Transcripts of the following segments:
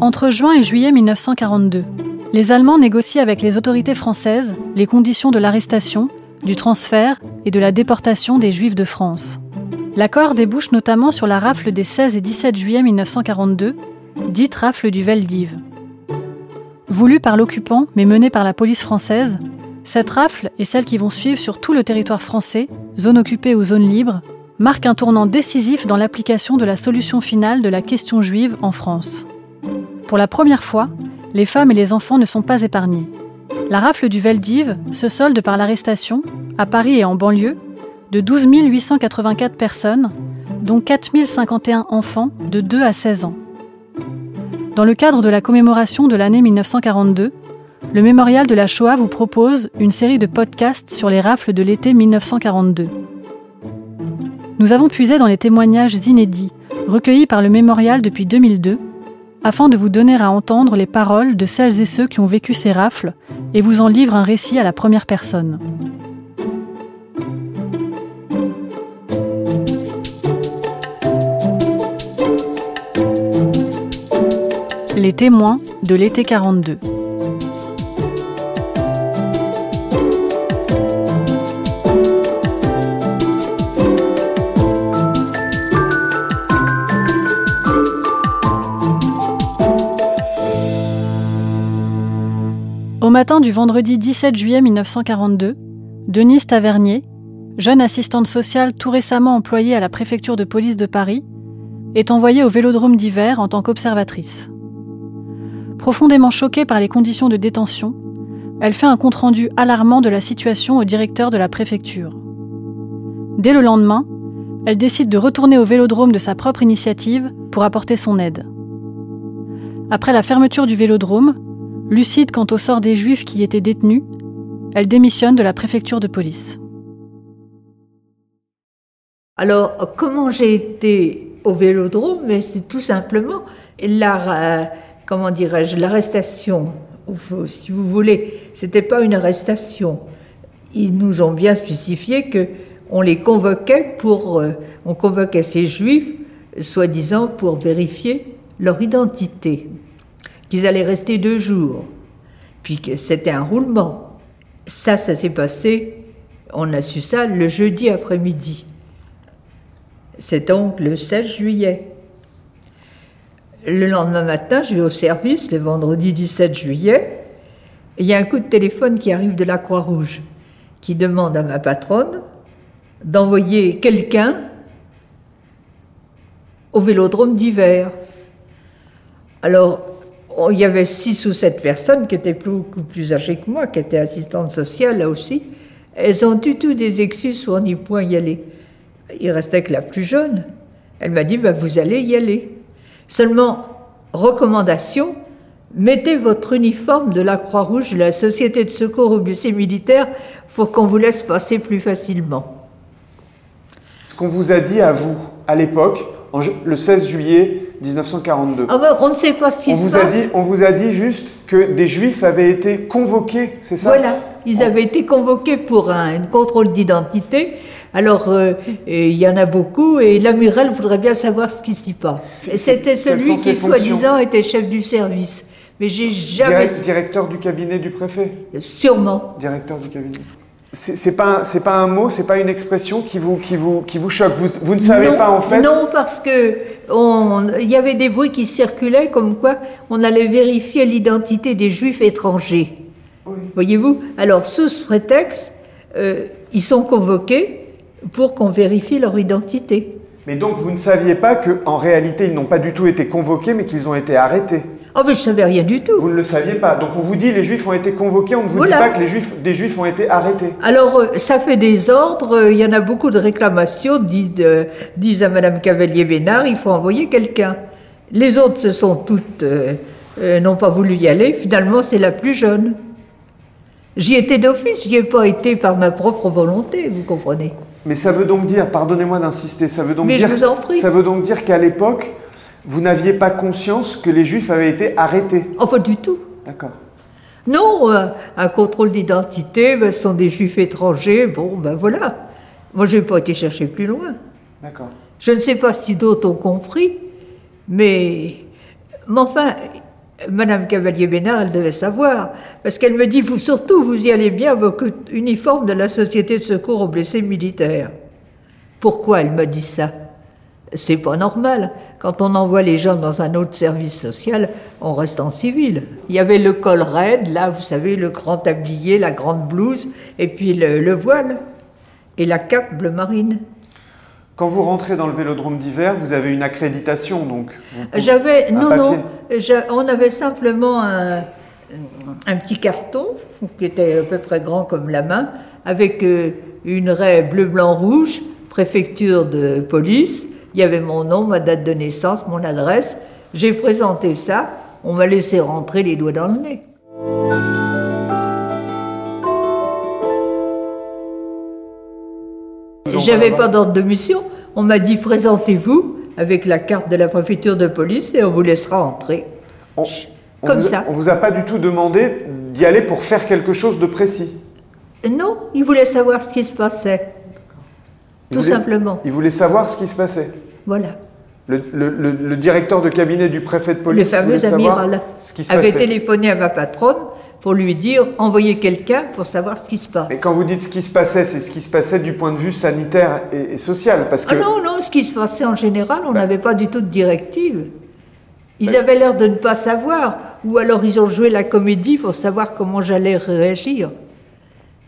Entre juin et juillet 1942, les Allemands négocient avec les autorités françaises les conditions de l'arrestation, du transfert et de la déportation des Juifs de France. L'accord débouche notamment sur la rafle des 16 et 17 juillet 1942, dite rafle du Veldiv. Voulue par l'occupant mais menée par la police française, cette rafle et celles qui vont suivre sur tout le territoire français, zone occupée ou zone libre, marquent un tournant décisif dans l'application de la solution finale de la question juive en France. Pour la première fois, les femmes et les enfants ne sont pas épargnés. La rafle du Veldiv se solde par l'arrestation, à Paris et en banlieue, de 12 884 personnes, dont 4 051 enfants de 2 à 16 ans. Dans le cadre de la commémoration de l'année 1942, le Mémorial de la Shoah vous propose une série de podcasts sur les rafles de l'été 1942. Nous avons puisé dans les témoignages inédits recueillis par le Mémorial depuis 2002 afin de vous donner à entendre les paroles de celles et ceux qui ont vécu ces rafles et vous en livre un récit à la première personne. Les témoins de l'été 42. Matin du vendredi 17 juillet 1942, Denise Tavernier, jeune assistante sociale tout récemment employée à la préfecture de police de Paris, est envoyée au vélodrome d'hiver en tant qu'observatrice. Profondément choquée par les conditions de détention, elle fait un compte-rendu alarmant de la situation au directeur de la préfecture. Dès le lendemain, elle décide de retourner au vélodrome de sa propre initiative pour apporter son aide. Après la fermeture du vélodrome, Lucide quant au sort des Juifs qui étaient détenus, elle démissionne de la préfecture de police. Alors, comment j'ai été au Vélodrome Mais c'est tout simplement la, euh, comment dirais-je, l'arrestation. Si vous voulez, c'était pas une arrestation. Ils nous ont bien spécifié que on les convoquait pour, euh, on convoquait ces Juifs, soi-disant pour vérifier leur identité qu'ils allaient rester deux jours, puis que c'était un roulement. Ça, ça s'est passé, on a su ça le jeudi après-midi. C'est donc le 16 juillet. Le lendemain matin, je vais au service, le vendredi 17 juillet. Il y a un coup de téléphone qui arrive de la Croix-Rouge, qui demande à ma patronne d'envoyer quelqu'un au vélodrome d'hiver. Alors, il y avait six ou sept personnes qui étaient beaucoup plus âgées que moi, qui étaient assistantes sociales là aussi. Elles ont eu tout des excuses pour n'y point y aller. Il restait que la plus jeune. Elle m'a dit, ben, vous allez y aller. Seulement, recommandation, mettez votre uniforme de la Croix-Rouge, de la Société de secours aux blessés militaires, pour qu'on vous laisse passer plus facilement. Ce qu'on vous a dit à vous, à l'époque, le 16 juillet 1942. Ah ben, on ne sait pas ce qui on se vous passe. A dit, on vous a dit juste que des juifs avaient été convoqués, c'est ça? Voilà, ils avaient été convoqués pour un, contrôle d'identité. Alors, euh, il y en a beaucoup et l'amiral voudrait bien savoir ce qui s'y passe. C'était celui qui, soi-disant, était chef du service. Mais j'ai jamais. directeur du cabinet du préfet? Sûrement. Directeur du cabinet c'est pas c'est pas un mot, c'est pas une expression qui vous qui vous qui vous choque? Vous, vous ne savez pas en fait? Non, parce que il y avait des bruits qui circulaient comme quoi on allait vérifier l'identité des Juifs étrangers. Voyez-vous. Alors sous ce prétexte, euh, ils sont convoqués pour qu'on vérifie leur identité. Mais donc vous ne saviez pas que en réalité ils n'ont pas du tout été convoqués, mais qu'ils ont été arrêtés? Oh, mais je savais rien du tout. Vous ne le saviez pas. Donc on vous dit les Juifs ont été convoqués, on ne vous dit pas que les Juifs, des Juifs ont été arrêtés. Alors euh, ça fait des ordres. Euh, il y en a beaucoup de réclamations. Disent, euh, disent à Madame Cavalier-Bénard, il faut envoyer quelqu'un. Les autres se sont toutes n'ont pas voulu y aller. Finalement, c'est la plus jeune. J'y étais d'office. J'y ai pas été par ma propre volonté. Vous comprenez. Mais ça veut donc dire, pardonnez-moi d'insister, ça veut donc Mais dire, je vous en prie. ça veut donc dire qu'à l'époque vous n'aviez pas conscience que les Juifs avaient été arrêtés Oh, pas du tout. D'accord. Non, euh, un contrôle d'identité, ben, ce sont des Juifs étrangers, bon, ben voilà. Moi, je n'ai pas été chercher plus loin. D'accord. Je ne sais pas si d'autres ont compris, mais, mais enfin, Madame Cavalier-Bénard, elle devait savoir, parce qu'elle me dit, vous surtout, vous y allez bien, beaucoup uniforme de la Société de secours aux blessés militaires. Pourquoi elle m'a dit ça? C'est pas normal. Quand on envoie les gens dans un autre service social, on reste en civil. Il y avait le col raide, là, vous savez, le grand tablier, la grande blouse, et puis le, le voile, et la cape bleu marine. Quand vous rentrez dans le vélodrome d'hiver, vous avez une accréditation, donc J'avais, non, papier. non, on avait simplement un, un petit carton qui était à peu près grand comme la main, avec euh, une raie bleu, blanc, rouge, préfecture de police. Il y avait mon nom, ma date de naissance, mon adresse. J'ai présenté ça. On m'a laissé rentrer les doigts dans le nez. J'avais pas d'ordre de mission. On m'a dit présentez-vous avec la carte de la préfecture de police et on vous laissera entrer. On, on Comme vous, ça. On vous a pas du tout demandé d'y aller pour faire quelque chose de précis? Non, ils voulaient savoir ce qui se passait. Tout voulait- simplement. Il voulait savoir ce qui se passait. Voilà. Le, le- le- le directeur de cabinet du préfet de Le police voulait fameux amiral ce qui se avait passait. téléphoné à ma patronne pour lui dire envoyez quelqu'un pour savoir ce qui se passe. Et quand vous dites ce qui se passait, c'est ce qui se passait du point de vue sanitaire et, et social, parce que Ah non, non, ce qui se passait en général, on n'avait pas du tout de directive. Ils Ben- avaient l'air de ne pas savoir, ou alors ils ont joué la comédie pour savoir comment j'allais réagir.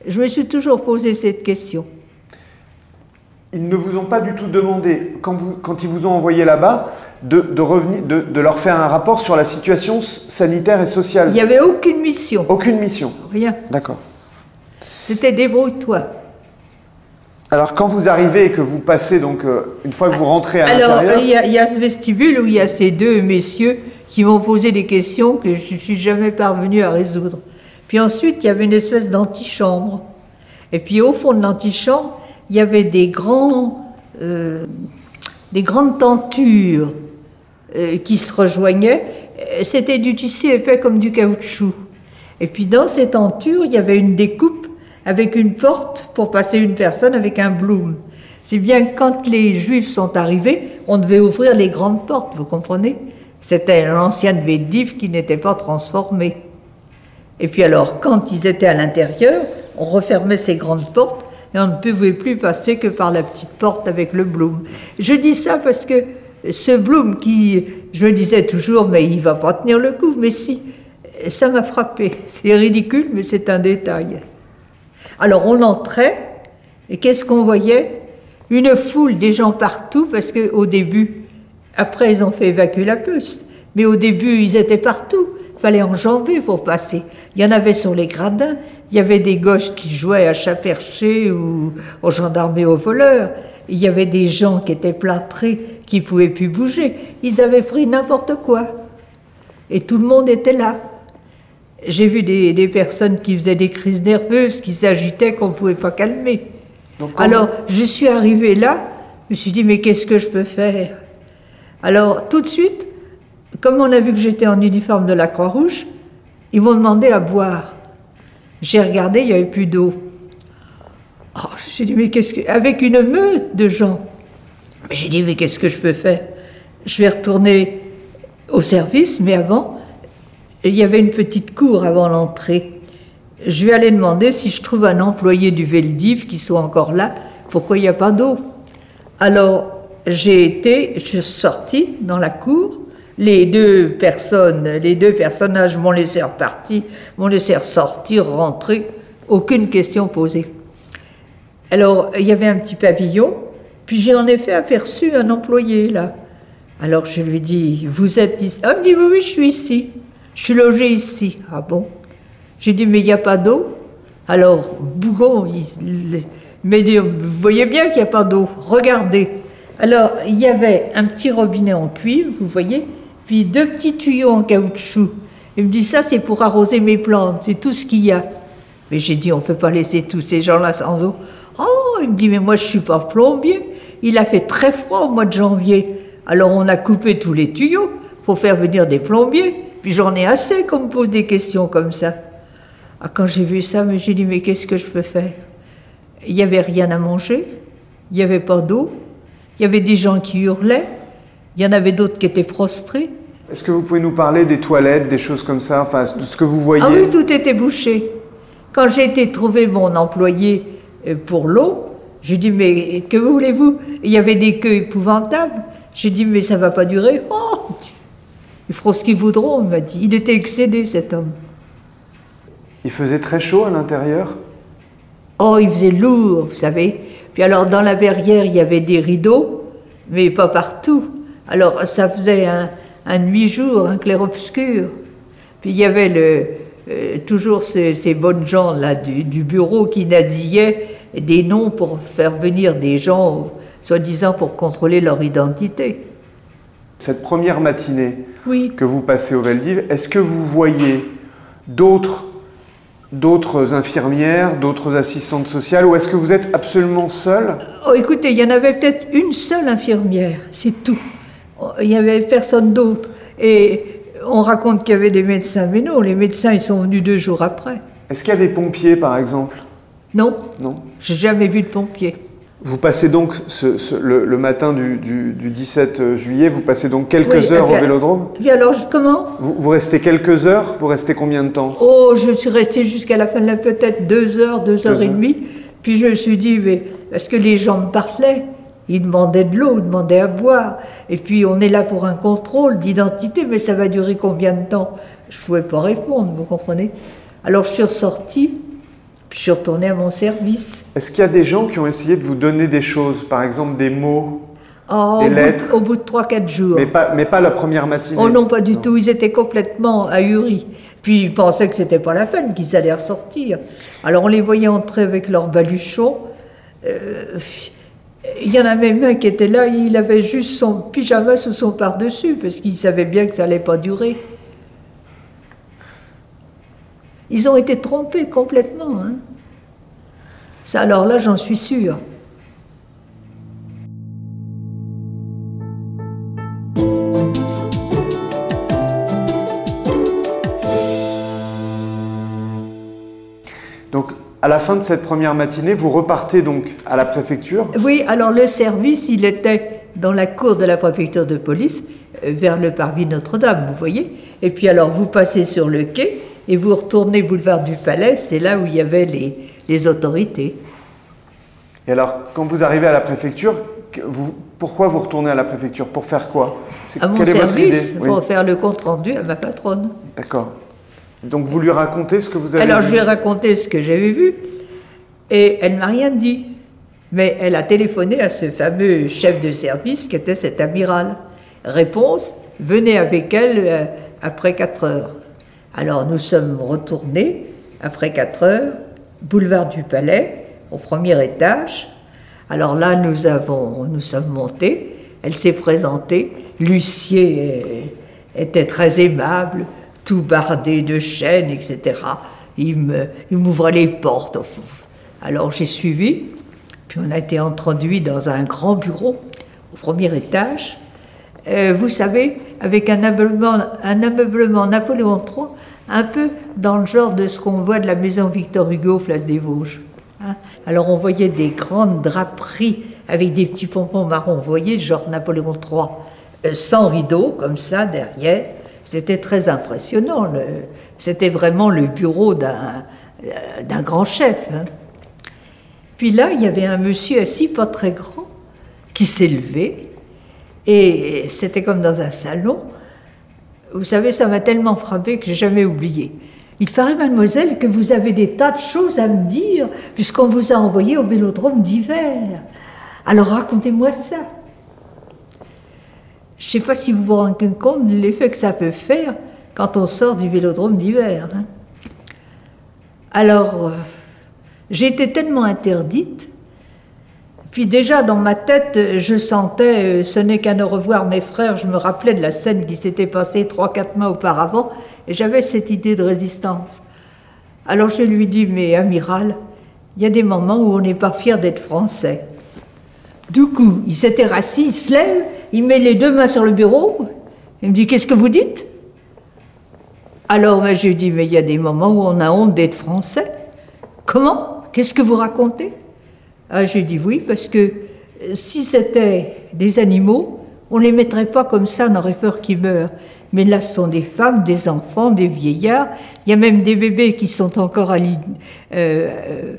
Je me suis toujours posé cette question. Ils ne vous ont pas du tout demandé, quand, vous, quand ils vous ont envoyé là-bas, de, de revenir, de, de leur faire un rapport sur la situation sanitaire et sociale. Il n'y avait aucune mission, Aucune mission. rien. D'accord. C'était débrouille-toi. Alors quand vous arrivez et que vous passez, donc euh, une fois que vous rentrez à Alors, l'intérieur, il y, a- il y a ce vestibule où il y a ces deux messieurs qui m'ont posé des questions que je ne suis jamais parvenu à résoudre. Puis ensuite, il y avait une espèce d'antichambre. Et puis au fond de l'antichambre, il y avait des grands, euh, des grandes tentures euh, qui se rejoignaient. C'était du tissu épais comme du caoutchouc. Et puis dans ces tentures, il y avait une découpe avec une porte pour passer une personne avec un bloom. C'est bien que quand les Juifs sont arrivés, on devait ouvrir les grandes portes, vous comprenez? C'était l'ancienne Védive qui n'était pas transformée. Et puis alors, quand ils étaient à l'intérieur, on refermait ces grandes portes et on ne pouvait plus passer que par la petite porte avec le bloom. Je dis ça parce que ce bloom qui, je me disais toujours, mais il va pas tenir le coup, mais si, ça m'a frappé. C'est ridicule, mais c'est un détail. Alors on entrait, et qu'est-ce qu'on voyait? Une foule, des gens partout, parce qu'au début, après ils ont fait évacuer la peste, mais au début ils étaient partout, fallait enjamber pour passer. Il y en avait sur les gradins, il y avait des gauches qui jouaient à chat perché ou aux gendarmes et aux voleurs, il y avait des gens qui étaient plâtrés, qui pouvaient plus bouger, ils avaient pris n'importe quoi. Et tout le monde était là. J'ai vu des, des personnes qui faisaient des crises nerveuses, qui s'agitaient, qu'on ne pouvait pas calmer. Donc, Alors, je suis arrivée là, je me suis dit, mais qu'est-ce que je peux faire? Alors, tout de suite, comme on a vu que j'étais en uniforme de la Croix-Rouge, ils m'ont demandé à boire. J'ai regardé, il n'y avait plus d'eau. Oh, dit, mais qu'est-ce que. Avec une meute de gens. J'ai dit, mais qu'est-ce que je peux faire? Je vais retourner au service, mais avant, il y avait une petite cour avant l'entrée. Je vais aller demander si je trouve un employé du Veldiv qui soit encore là, pourquoi il n'y a pas d'eau. Alors, j'ai été, je suis sortie dans la cour, les deux personnes, les deux personnages m'ont laissé repartir, m'ont laissé ressortir, rentrer, aucune question posée. Alors, il y avait un petit pavillon, puis j'ai en effet aperçu un employé là. Alors je lui dis, vous êtes ici? Ah, il me dit, oui, oui, je suis ici. Je suis logé ici. Ah bon J'ai dit, mais il n'y a pas d'eau? Alors, Bougon, il, m'a dit, vous voyez bien qu'il n'y a pas d'eau, regardez. Alors, il y avait un petit robinet en cuivre, vous voyez, puis deux petits tuyaux en caoutchouc. Il me dit, ça c'est pour arroser mes plantes, c'est tout ce qu'il y a. Mais j'ai dit, on ne peut pas laisser tous ces gens-là sans eau. Oh, il me dit, mais moi je ne suis pas plombier. Il a fait très froid au mois de janvier. Alors on a coupé tous les tuyaux pour faire venir des plombiers. Puis j'en ai assez qu'on me pose des questions comme ça. Ah, quand j'ai vu ça, mais j'ai dit, mais qu'est-ce que je peux faire? Il n'y avait rien à manger, il n'y avait pas d'eau, il y avait des gens qui hurlaient, il y en avait d'autres qui étaient prostrés, Est-ce que vous pouvez nous parler des toilettes, des choses comme ça, enfin, de ce que vous voyez? Ah oui, tout était bouché. Quand j'ai été trouver mon employé euh, pour l'eau, j'ai dit, mais que voulez-vous? Il y avait des queues épouvantables. J'ai dit, mais ça va pas durer. Oh Ils feront ce qu'ils voudront, il m'a dit. Il était excédé, cet homme. Il faisait très chaud à l'intérieur? Oh, il faisait lourd, vous savez. Puis alors, dans la verrière, il y avait des rideaux, mais pas partout. Alors, ça faisait un, un nuit-jour, un clair-obscur. Puis il y avait le, euh, toujours ces, ces, bonnes gens là du, du, bureau qui nasillaient des noms pour faire venir des gens, soi-disant pour contrôler leur identité. Cette première matinée oui. que vous passez au Veldiv, est-ce que vous voyez d'autres d'autres infirmières, d'autres assistantes sociales, ou est-ce que vous êtes absolument seule? Oh, écoutez, il y en avait peut-être une seule infirmière, c'est tout. Il n'y avait personne d'autre. Et on raconte qu'il y avait des médecins, mais non, les médecins, ils sont venus deux jours après. Est-ce qu'il y a des pompiers, par exemple? Non. Non. J'ai jamais vu de pompiers. Vous passez donc ce, ce, le, le, matin du, du, du, 17 juillet, vous passez donc quelques oui, heures bien, au Vélodrome? Puis alors, comment? Vous, vous, restez quelques heures? Vous restez combien de temps? Oh, je suis restée jusqu'à la fin de la peut-être deux heures, deux, deux heures, heures, et demie. Puis je me suis dit, mais parce que les gens me parlaient, ils demandaient de l'eau, ils demandaient à boire. Et puis on est là pour un contrôle d'identité, mais ça va durer combien de temps? Je ne pouvais pas répondre, vous comprenez? Alors je suis ressortie, puis je suis retournée à mon service. Est-ce qu'il y a des gens qui ont essayé de vous donner des choses, par exemple des mots Oh, des au, lettres? Bout, au bout de 3-4 jours. Mais pas, mais pas la première matinée Oh non, pas du non. tout. Ils étaient complètement ahuris. Puis ils pensaient que c'était pas la peine, qu'ils allaient ressortir. Alors on les voyait entrer avec leurs baluchons. Euh, il y en a même un qui était là, il avait juste son pyjama sous son par-dessus, parce qu'il savait bien que ça n'allait pas durer. Ils ont été trompés complètement. Hein. Ça, alors là, j'en suis sûre. Fin de cette première matinée, vous repartez donc à la préfecture Oui, alors le service, il était dans la cour de la préfecture de police, euh, vers le parvis Notre-Dame, vous voyez. Et puis alors, vous passez sur le quai et vous retournez boulevard du Palais, c'est là où il y avait les, les, autorités. Et alors, quand vous arrivez à la préfecture, vous, pourquoi vous retournez à la préfecture? Pour faire quoi? À mon Quelle service, est votre idée? pour oui. faire le compte-rendu à ma patronne. D'accord. Donc vous lui racontez ce que vous avez Alors vu? je lui ai raconté ce que j'avais vu et elle m'a rien dit. Mais elle a téléphoné à ce fameux chef de service qui était cet amiral. Réponse, venez avec elle euh, après 4 heures. Alors nous sommes retournés après 4 heures, boulevard du Palais, au premier étage. Alors là, nous, avons, nous sommes montés. Elle s'est présentée. L'huissier était très aimable, tout bardé de chaînes, etc. Il m'ouvrait les portes. Alors j'ai suivi, puis on a été introduit dans un grand bureau au premier étage. Euh, vous savez, avec un ameublement, un ameublement Napoléon III, un peu dans le genre de ce qu'on voit de la maison Victor Hugo, place des Vosges. Hein Alors on voyait des grandes draperies avec des petits pompons marrons, vous voyez, genre Napoléon III, euh, sans rideau, comme ça, derrière. C'était très impressionnant. C'était vraiment le bureau d'un grand chef. Hein. Puis là, il y avait un monsieur assis, pas très grand, qui s'est levé. Et c'était comme dans un salon. Vous savez, ça m'a tellement frappé que j'ai jamais oublié. Il paraît, mademoiselle, que vous avez des tas de choses à me dire, puisqu'on vous a envoyé au vélodrome d'hiver. Alors racontez-moi ça. Je ne sais pas si vous vous rendez compte de l'effet que ça peut faire quand on sort du vélodrome d'hiver. Hein. Alors, euh, j'ai été tellement interdite, puis déjà dans ma tête, je sentais, euh, ce n'est qu'à au revoir mes frères, je me rappelais de la scène qui s'était passée trois, quatre mois auparavant, et j'avais cette idée de résistance. Alors je lui dis, mais amiral, il y a des moments où on n'est pas fier d'être français. Du coup, il s'était rassis, il se lève, il met les deux mains sur le bureau, il me dit Qu'est-ce que vous dites? Alors ben, je lui dis Mais il y a des moments où on a honte d'être français. Comment? Qu'est-ce que vous racontez? Ah, Je lui dis Oui, parce que si c'était des animaux, On ne les mettrait pas comme ça, on aurait peur qu'ils meurent. Mais là, ce sont des femmes, des enfants, des vieillards. Il y a même des bébés qui sont encore à euh,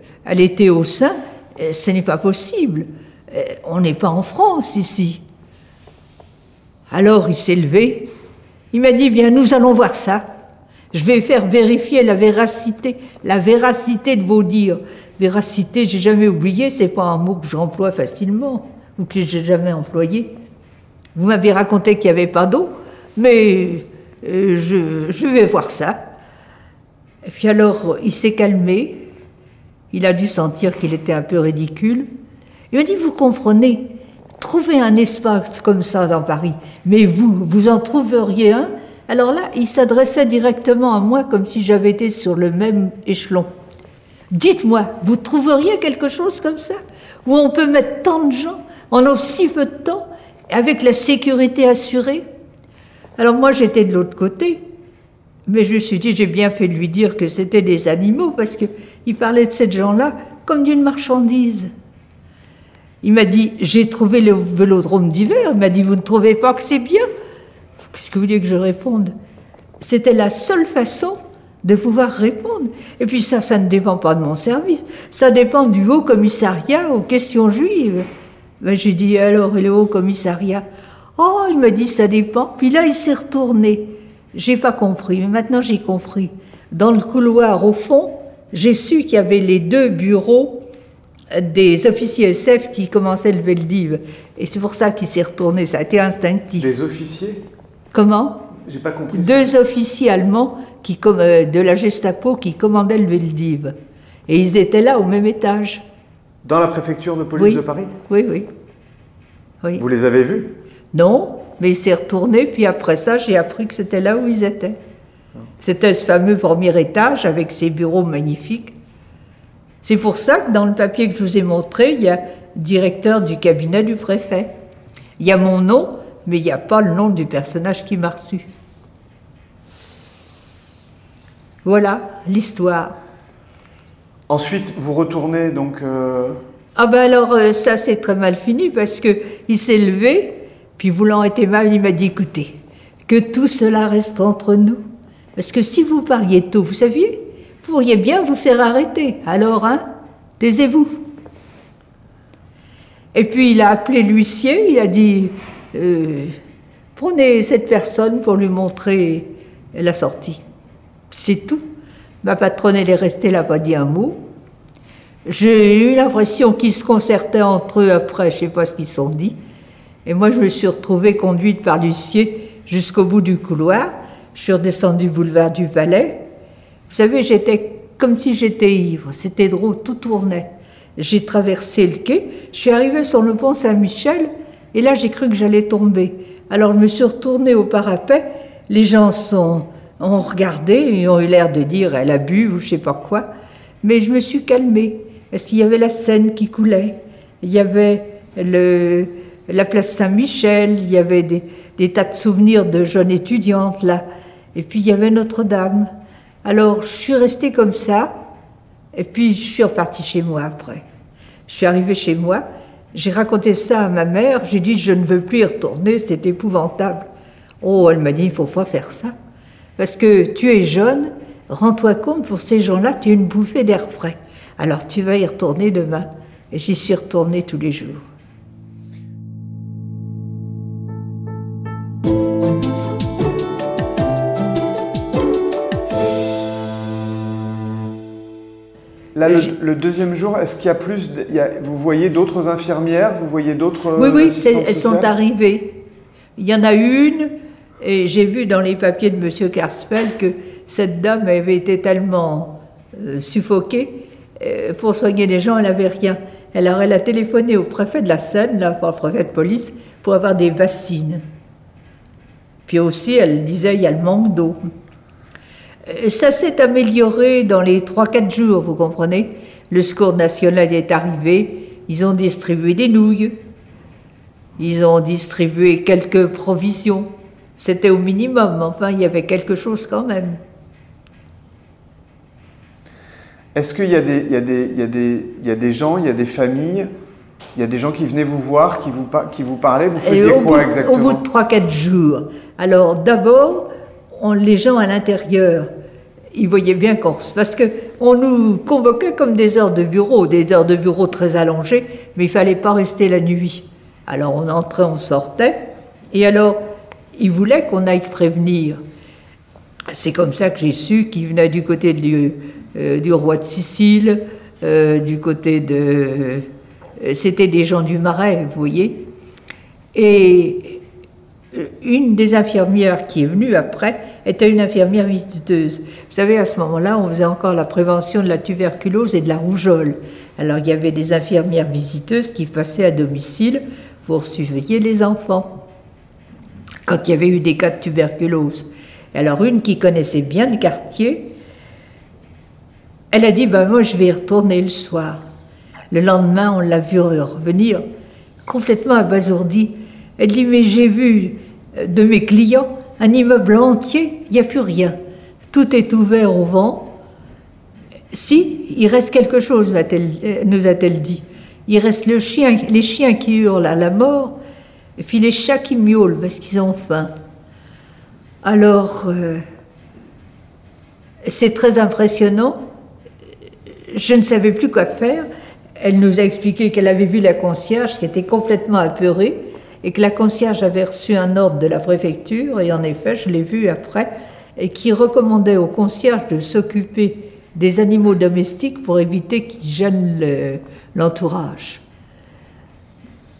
au sein. Euh, ce n'est pas possible. Euh, on n'est pas en France ici. Alors il s'est levé. Il m'a dit, bien, nous allons voir ça. Je vais faire vérifier la véracité, la véracité de vos dires. Véracité, j'ai jamais oublié, c'est pas un mot que j'emploie facilement ou que j'ai jamais employé. Vous m'avez raconté qu'il n'y avait pas d'eau, mais euh, je, vais voir ça. Et puis alors, il s'est calmé. Il a dû sentir qu'il était un peu ridicule. Il m'a dit, vous comprenez, trouvez un espace comme ça dans Paris, mais vous, vous en trouveriez un Alors là, il s'adressait directement à moi comme si j'avais été sur le même échelon. Dites-moi, vous trouveriez quelque chose comme ça Où on peut mettre tant de gens en aussi peu de temps, avec la sécurité assurée? Alors moi, j'étais de l'autre côté, mais je me suis dit, j'ai bien fait de lui dire que c'était des animaux, parce qu'il parlait de ces gens-là comme d'une marchandise. Il m'a dit, j'ai trouvé le vélodrome d'hiver. Il m'a dit, vous ne trouvez pas que c'est bien? Qu'est-ce que vous voulez que je réponde C'était la seule façon de pouvoir répondre. Et puis ça, ça ne dépend pas de mon service. Ça dépend du haut commissariat aux questions juives. Ben, j'ai dit, alors, et le haut commissariat? Oh, il m'a dit, ça dépend. Puis là, il s'est retourné. J'ai pas compris, mais maintenant j'ai compris. Dans le couloir au fond, j'ai su qu'il y avait les deux bureaux des officiers SF qui commençaient le Veldiv. Et c'est pour ça qu'il s'est retourné, ça a été instinctif. Des officiers? Comment J'ai pas compris. Deux officiers allemands qui, euh, de la Gestapo qui commandaient le Veldiv. Et ils étaient là au même étage. Dans la préfecture de police de Paris oui, oui, oui. Vous les avez vus Non, mais il s'est retourné, puis après ça, j'ai appris que c'était là où ils étaient. C'était ce fameux premier étage avec ses bureaux magnifiques. C'est pour ça que dans le papier que je vous ai montré, il y a directeur du cabinet du préfet. Il y a mon nom, mais il n'y a pas le nom du personnage qui m'a reçu. Voilà l'histoire. Ensuite, vous retournez donc. Euh, ah ben alors euh, ça c'est très mal fini parce que il s'est levé, puis voulant être aimable, il m'a dit écoutez, que tout cela reste entre nous, parce que si vous parliez tôt, vous saviez, pourriez bien vous faire arrêter. Alors, hein, taisez-vous. Et puis il a appelé l'huissier, il a dit euh, prenez cette personne pour lui montrer la sortie. C'est tout. Ma patronne, elle est restée là, pas dit un mot. J'ai eu l'impression qu'ils se concertaient entre eux après, je ne sais pas ce qu'ils se sont dit. Et moi, je me suis retrouvée conduite par l'huissier jusqu'au bout du couloir. Je suis redescendue boulevard du Palais. Vous savez, j'étais comme si j'étais ivre. C'était drôle, tout tournait. J'ai traversé le quai, je suis arrivée sur le pont Saint-Michel, et là j'ai cru que j'allais tomber. Alors je me suis retournée au parapet, les gens sont, ont regardé et ont eu l'air de dire elle a bu ou je sais pas quoi. Mais je me suis calmée, parce qu'il y avait la Seine qui coulait, il y avait le, la place Saint-Michel, il y avait des, des tas de souvenirs de jeunes étudiantes là, et puis il y avait Notre-Dame. Alors je suis restée comme ça, et puis je suis repartie chez moi après. Je suis arrivée chez moi, j'ai raconté ça à ma mère, j'ai dit je ne veux plus y retourner, c'est épouvantable. Oh, elle m'a dit il faut pas faire ça, parce que tu es jeune, rends-toi compte pour ces gens-là, tu es une bouffée d'air frais. Alors tu vas y retourner demain. Et j'y suis retournée tous les jours. Là, le, deuxième jour, est-ce qu'il y a plus. vous voyez d'autres infirmières Vous voyez d'autres. Oui, oui, elles sont arrivées. Il y en a une, et j'ai vu dans les papiers de M. Karspel que cette dame avait été tellement euh, suffoquée. Euh, pour soigner les gens, elle n'avait rien. Alors, elle a téléphoné au préfet de la Seine, là, au préfet de police, pour avoir des vaccines. Puis aussi, elle disait il y a le manque d'eau. Euh, ça s'est amélioré dans les 3-4 jours, vous comprenez Le secours national est arrivé, ils ont distribué des nouilles, ils ont distribué quelques provisions. C'était au minimum, enfin, il y avait quelque chose quand même. Est-ce qu'il y, y, y, y, a des gens, il y a des familles Il y a des gens qui venaient vous voir, qui vous, qui vous parlaient, vous faisiez quoi bout, exactement Au bout de 3-4 jours. Alors d'abord, on- les gens à l'intérieur, ils voyaient bien qu'on. Parce qu'on nous convoquait comme des heures de bureau, des heures de bureau très allongées, mais il fallait pas rester la nuit. Alors on entrait, on sortait, et alors ils voulaient qu'on aille prévenir. C'est comme ça que j'ai su qu'il venait du côté euh, du roi de Sicile, euh, du côté de... euh, C'était des gens du Marais, vous voyez. Et une des infirmières qui est venue après était une infirmière visiteuse. Vous savez, à ce moment-là, on faisait encore la prévention de la tuberculose et de la rougeole. Alors, il y avait des infirmières visiteuses qui passaient à domicile pour surveiller les enfants quand il y avait eu des cas de tuberculose. Alors, une qui connaissait bien le quartier, elle a dit ben, Moi, je vais y retourner le soir. Le lendemain, on l'a vu revenir complètement abasourdi. Elle dit Mais j'ai vu euh, de mes clients un immeuble entier, il n'y a plus rien. Tout est ouvert au vent. Si, il reste quelque chose, euh, nous a-t-elle dit. Il reste les chiens qui hurlent à la mort, et puis les chats qui miaulent parce qu'ils ont faim. Alors, euh, c'est très impressionnant. Je ne savais plus quoi faire. Elle nous a expliqué qu'elle avait vu la concierge qui était complètement apeurée et que la concierge avait reçu un ordre de la préfecture, et en effet, je l'ai vu après, et qui recommandait aux concierges de s'occuper des animaux domestiques pour éviter qu'ils gênent le- l'entourage.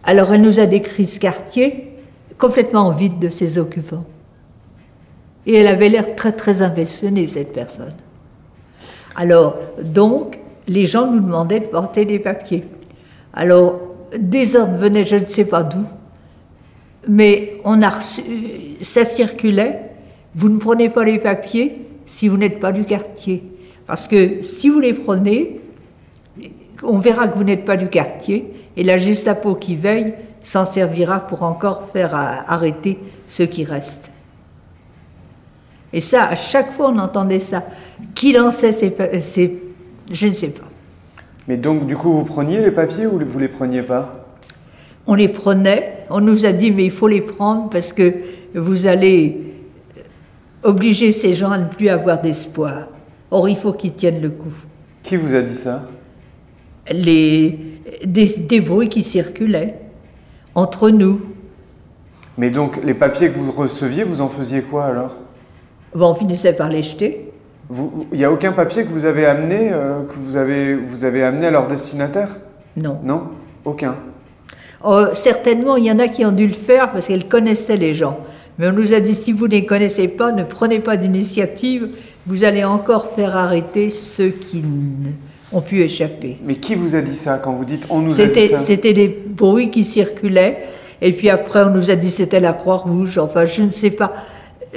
Alors elle nous a décrit ce quartier complètement vide de ses occupants. Et elle avait l'air très très impressionnée, cette personne. Alors, donc, les gens nous demandaient de porter des papiers. Alors, des ordres venaient, je ne sais pas d'où, mais on a ça circulait. Vous ne prenez pas les papiers si vous n'êtes pas du quartier. Parce que si vous les prenez, on verra que vous n'êtes pas du quartier, et la Gestapo qui veille s'en servira pour encore faire arrêter ceux qui restent. Et ça, à chaque fois, on entendait ça. Qui lançait ces, pa- ces- Je ne sais pas. Mais donc, du coup, vous preniez les papiers ou vous les preniez pas? On les prenait, on nous a dit, mais il faut les prendre parce que vous allez obliger ces gens à ne plus avoir d'espoir. Or, il faut qu'ils tiennent le coup. Qui vous a dit ça? Les, des, des bruits qui circulaient entre nous. Mais donc, les papiers que vous receviez, vous en faisiez quoi alors? Bon, on finissait par les jeter. Il n'y a aucun papier que vous avez amené, euh, que vous avez, vous avez amené à leur destinataire? Non. Non? Aucun? Oh, certainement, il y en a qui ont dû le faire parce qu'elles connaissaient les gens. Mais on nous a dit, si vous ne les connaissez pas, ne prenez pas d'initiative, vous allez encore faire arrêter ceux qui ont pu échapper. Mais qui vous a dit ça quand vous dites on nous a dit C'était ça? c'était des bruits qui circulaient. Et puis après, on nous a dit c'était la Croix-Rouge. Enfin, je ne sais pas.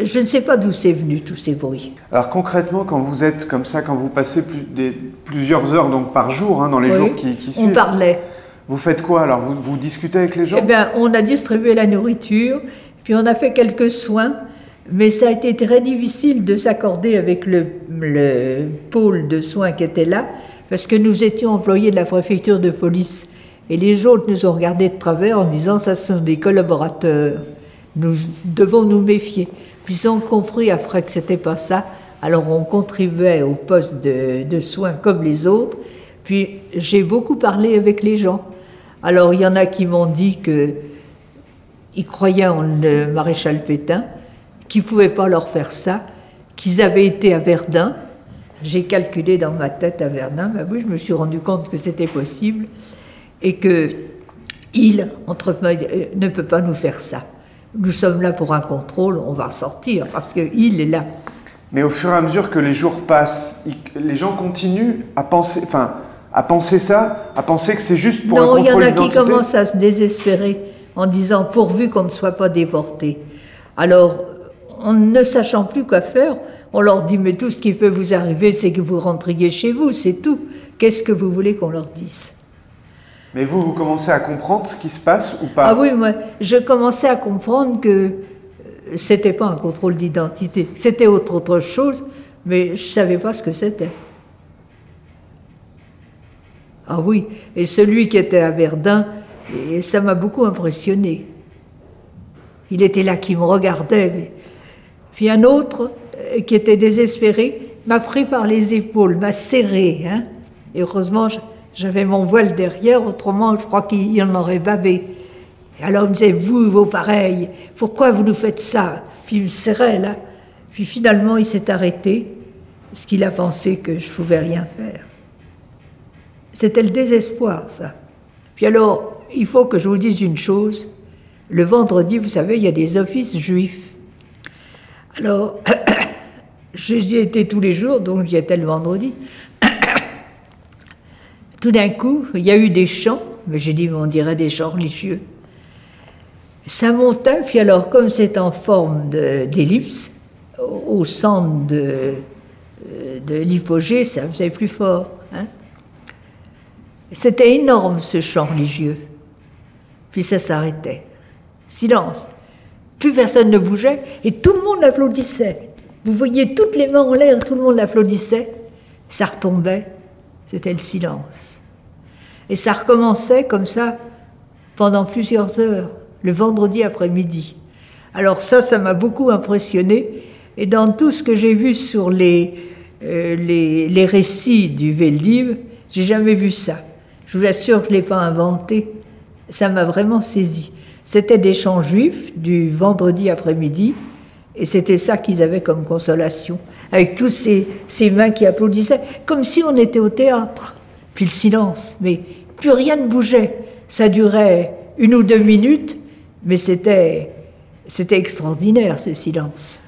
Je ne sais pas d'où c'est venu tous ces bruits. Alors concrètement, quand vous êtes comme ça, quand vous passez plus- des- plusieurs heures donc par jour, hein, dans les Oui. jours qui, qui On suivent, parlait. Vous faites quoi alors? Vous, discutez avec les gens? Eh bien, on a distribué la nourriture, puis on a fait quelques soins, mais ça a été très difficile de s'accorder avec le, le pôle de soins qui était là, parce que nous étions employés de la préfecture de police. Et les autres nous ont regardés de travers en disant ça sont des collaborateurs. Nous devons nous méfier. Puis ils ont compris après que c'était pas ça. Alors on contribuait au poste de soins comme les autres. Puis j'ai beaucoup parlé avec les gens. Alors il y en a qui m'ont dit que ils croyaient en le maréchal Pétain, qu'ils ne pouvaient pas leur faire ça, qu'ils avaient été à Verdun. J'ai calculé dans ma tête à Verdun, ben oui, je me suis rendu compte que c'était possible et que il, entre euh, ne peut pas nous faire ça. Nous sommes là pour un contrôle, on va sortir parce que il est là. Mais au fur et à mesure que les jours passent, les gens continuent à penser, enfin, à penser ça, à penser que c'est juste pour non, un il y en a qui commencent à se désespérer en disant pourvu qu'on ne soit pas déporté. Alors, en ne sachant plus quoi faire, on leur dit mais tout ce qui peut vous arriver, c'est que vous rentriez chez vous, c'est tout. Qu'est-ce que vous voulez qu'on leur dise? Mais vous, vous commencez à comprendre ce qui se passe ou pas? Ah oui, moi, je commençais à comprendre que euh, c'était pas un contrôle d'identité, c'était autre, autre chose, mais je savais pas ce que c'était. Ah oui, et celui qui était à Verdun, ça m'a beaucoup impressionné. Il était là qui me regardait. Puis un autre, euh, qui était désespéré, m'a pris par les épaules, m'a serré. Hein. Et heureusement, j'avais mon voile derrière, autrement, je crois qu'il en aurait babé. alors il me disait, vous, vos pareils, pourquoi vous nous faites ça? Puis il me serrait là. Puis finalement, il s'est arrêté, parce qu'il a pensé que je ne pouvais rien faire. C'était le désespoir, ça. Puis alors, il faut que je vous dise une chose. Le vendredi, vous savez, il y a des offices juifs. Alors, j'y étais tous les jours, donc j'y étais le vendredi. Tout d'un coup, il y a eu des chants, mais j'ai dit, on dirait des chants religieux. Ça montait, puis alors, comme c'est en forme d'ellipse, au centre de, de l'hypogée, ça faisait plus fort. C'était énorme ce chant religieux. Puis ça s'arrêtait. Silence. Plus personne ne bougeait et tout le monde applaudissait. Vous voyez toutes les mains en l'air, tout le monde applaudissait. Ça retombait. C'était le silence. Et ça recommençait comme ça pendant plusieurs heures, le vendredi après-midi. Alors ça, ça m'a beaucoup impressionné. Et dans tout ce que j'ai vu sur les, euh, les, récits du Veldiv, j'ai jamais vu ça. Je vous assure je ne l'ai pas inventé. Ça m'a vraiment saisi. C'était des chants juifs du vendredi après-midi, et c'était ça qu'ils avaient comme consolation, avec tous ces, ces mains qui applaudissaient, comme si on était au théâtre. Puis le silence, mais plus rien ne bougeait. Ça durait une ou deux minutes, mais c'était, c'était extraordinaire ce silence.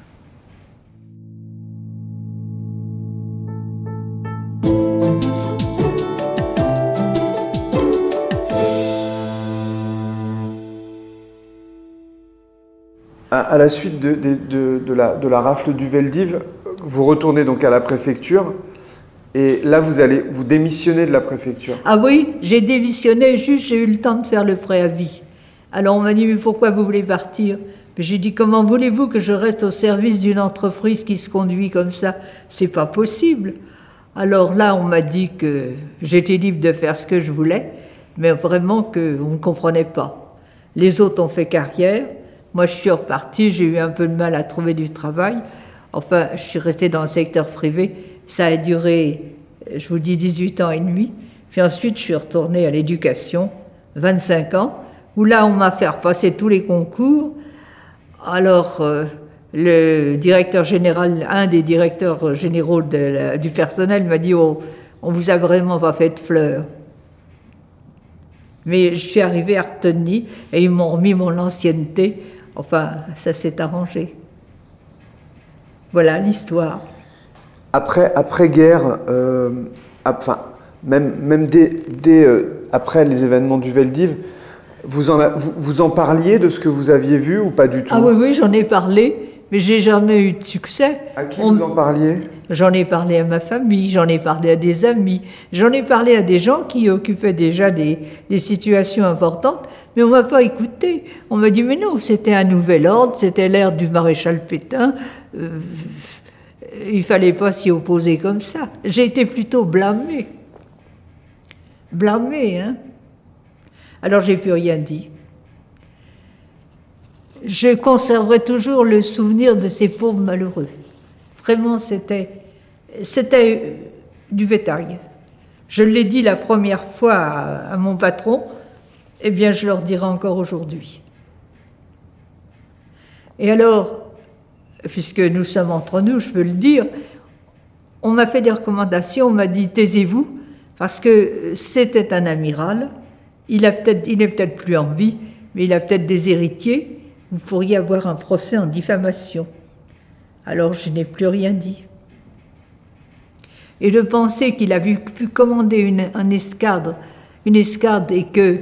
À, la suite de, la, rafle du Veldiv, vous retournez donc à la préfecture. Et là, vous allez vous démissionner de la préfecture. Ah oui, j'ai démissionné, juste j'ai eu le temps de faire le préavis. Alors on m'a dit, mais pourquoi vous voulez partir? J'ai dit, comment voulez-vous que je reste au service d'une entreprise qui se conduit comme ça? C'est pas possible. Alors là, on m'a dit que j'étais libre de faire ce que je voulais, mais vraiment qu'on ne comprenait pas. Les autres ont fait carrière, moi, je suis repartie, j'ai eu un peu de mal à trouver du travail. Enfin, je suis restée dans le secteur privé. Ça a duré, je vous dis, 18 ans et demi. Puis ensuite, je suis retournée à l'éducation, 25 ans, où là, on m'a fait repasser tous les concours. Alors, euh, le directeur général, un des directeurs généraux du personnel m'a dit oh, on vous a vraiment pas fait de fleurs. Mais je suis arrivée à Arteny et ils m'ont remis mon ancienneté Enfin, ça s'est arrangé. Voilà l'histoire. Après, après guerre, euh, enfin, même, même dès, euh, après les événements du Veldiv, vous en, vous, en parliez de ce que vous aviez vu ou pas du tout? Ah oui, oui, j'en ai parlé, mais j'ai jamais eu de succès. À qui vous en parliez? J'en ai parlé à ma famille, j'en ai parlé à des amis, j'en ai parlé à des gens qui occupaient déjà des, des situations importantes, mais on m'a pas écouté. On m'a dit, mais non, c'était un nouvel ordre, c'était l'ère du maréchal Pétain, euh, il fallait pas s'y opposer comme ça. J'ai été plutôt blâmée. Blâmée, hein Alors j'ai plus rien dit. Je conserverai toujours le souvenir de ces pauvres malheureux. Vraiment, c'était, c'était du bétail. Je l'ai dit la première fois à, mon patron, eh bien, je leur dirai encore aujourd'hui. Et alors, puisque nous sommes entre nous, je peux le dire, on m'a fait des recommandations, on m'a dit taisez-vous, parce que c'était un amiral, il, a peut-être, il n'est peut-être plus en vie, mais il a peut-être des héritiers, vous pourriez avoir un procès en diffamation. Alors je n'ai plus rien dit. Et de penser qu'il a pu commander une, escadre, une escadre et que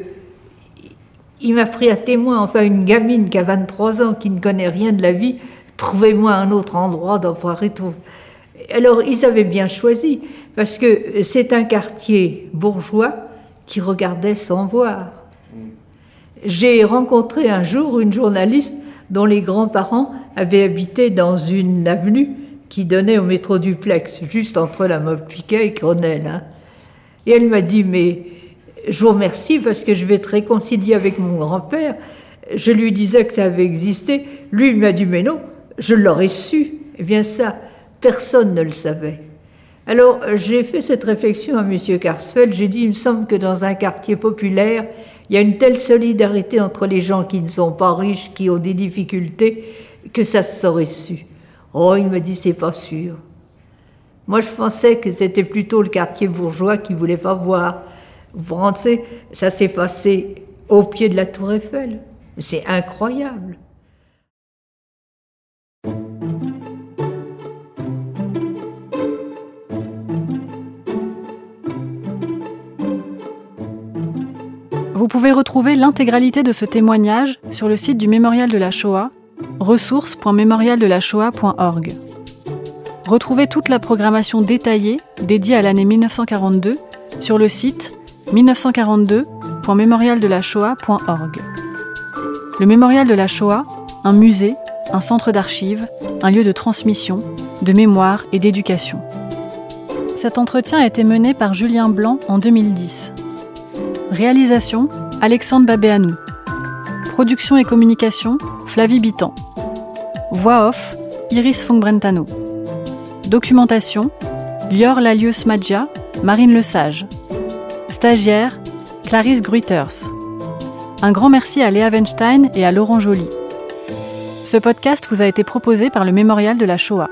il m'a pris à témoin, enfin une gamine qui a 23 ans, qui ne connaît rien de la vie, trouvez-moi un autre endroit dans Paris. Alors ils avaient bien choisi, parce que c'est un quartier bourgeois qui regardait sans voir. J'ai rencontré un jour une journaliste dont les grands-parents avaient habité dans une avenue qui donnait au métro duplex, juste entre la Motte Piquet et Grenelle. Hein. Et elle m'a dit, mais je vous remercie parce que je vais te réconcilier avec mon grand-père. Je lui disais que ça avait existé. Lui, il m'a dit, mais non, je l'aurais su. Eh bien ça, personne ne le savait. Alors j'ai fait cette réflexion à M. Karsfeld. J'ai dit, il me semble que dans un quartier populaire, il y a une telle solidarité entre les gens qui ne sont pas riches, qui ont des difficultés, que ça se serait su. Oh, il me dit, c'est pas sûr. Moi, je pensais que c'était plutôt le quartier bourgeois qui voulait pas voir. Vous pensez, ça s'est passé au pied de la Tour Eiffel. C'est incroyable. Vous pouvez retrouver l'intégralité de ce témoignage sur le site du Mémorial de la Shoah, ressources.mémorialdelashoah.org. Retrouvez toute la programmation détaillée dédiée à l'année 1942 sur le site 1942.mémorialdelashoah.org. Le Mémorial de la Shoah, un musée, un centre d'archives, un lieu de transmission, de mémoire et d'éducation. Cet entretien a été mené par Julien Blanc en 2010. Réalisation Alexandre Babéanou. Production et communication Flavie Bitan. Voix off Iris Fongbrentano. Documentation Lior Lalius Madja, Marine Lesage. Stagiaire Clarisse Gruiters. Un grand merci à Léa Weinstein et à Laurent Joly. Ce podcast vous a été proposé par le Mémorial de la Shoah.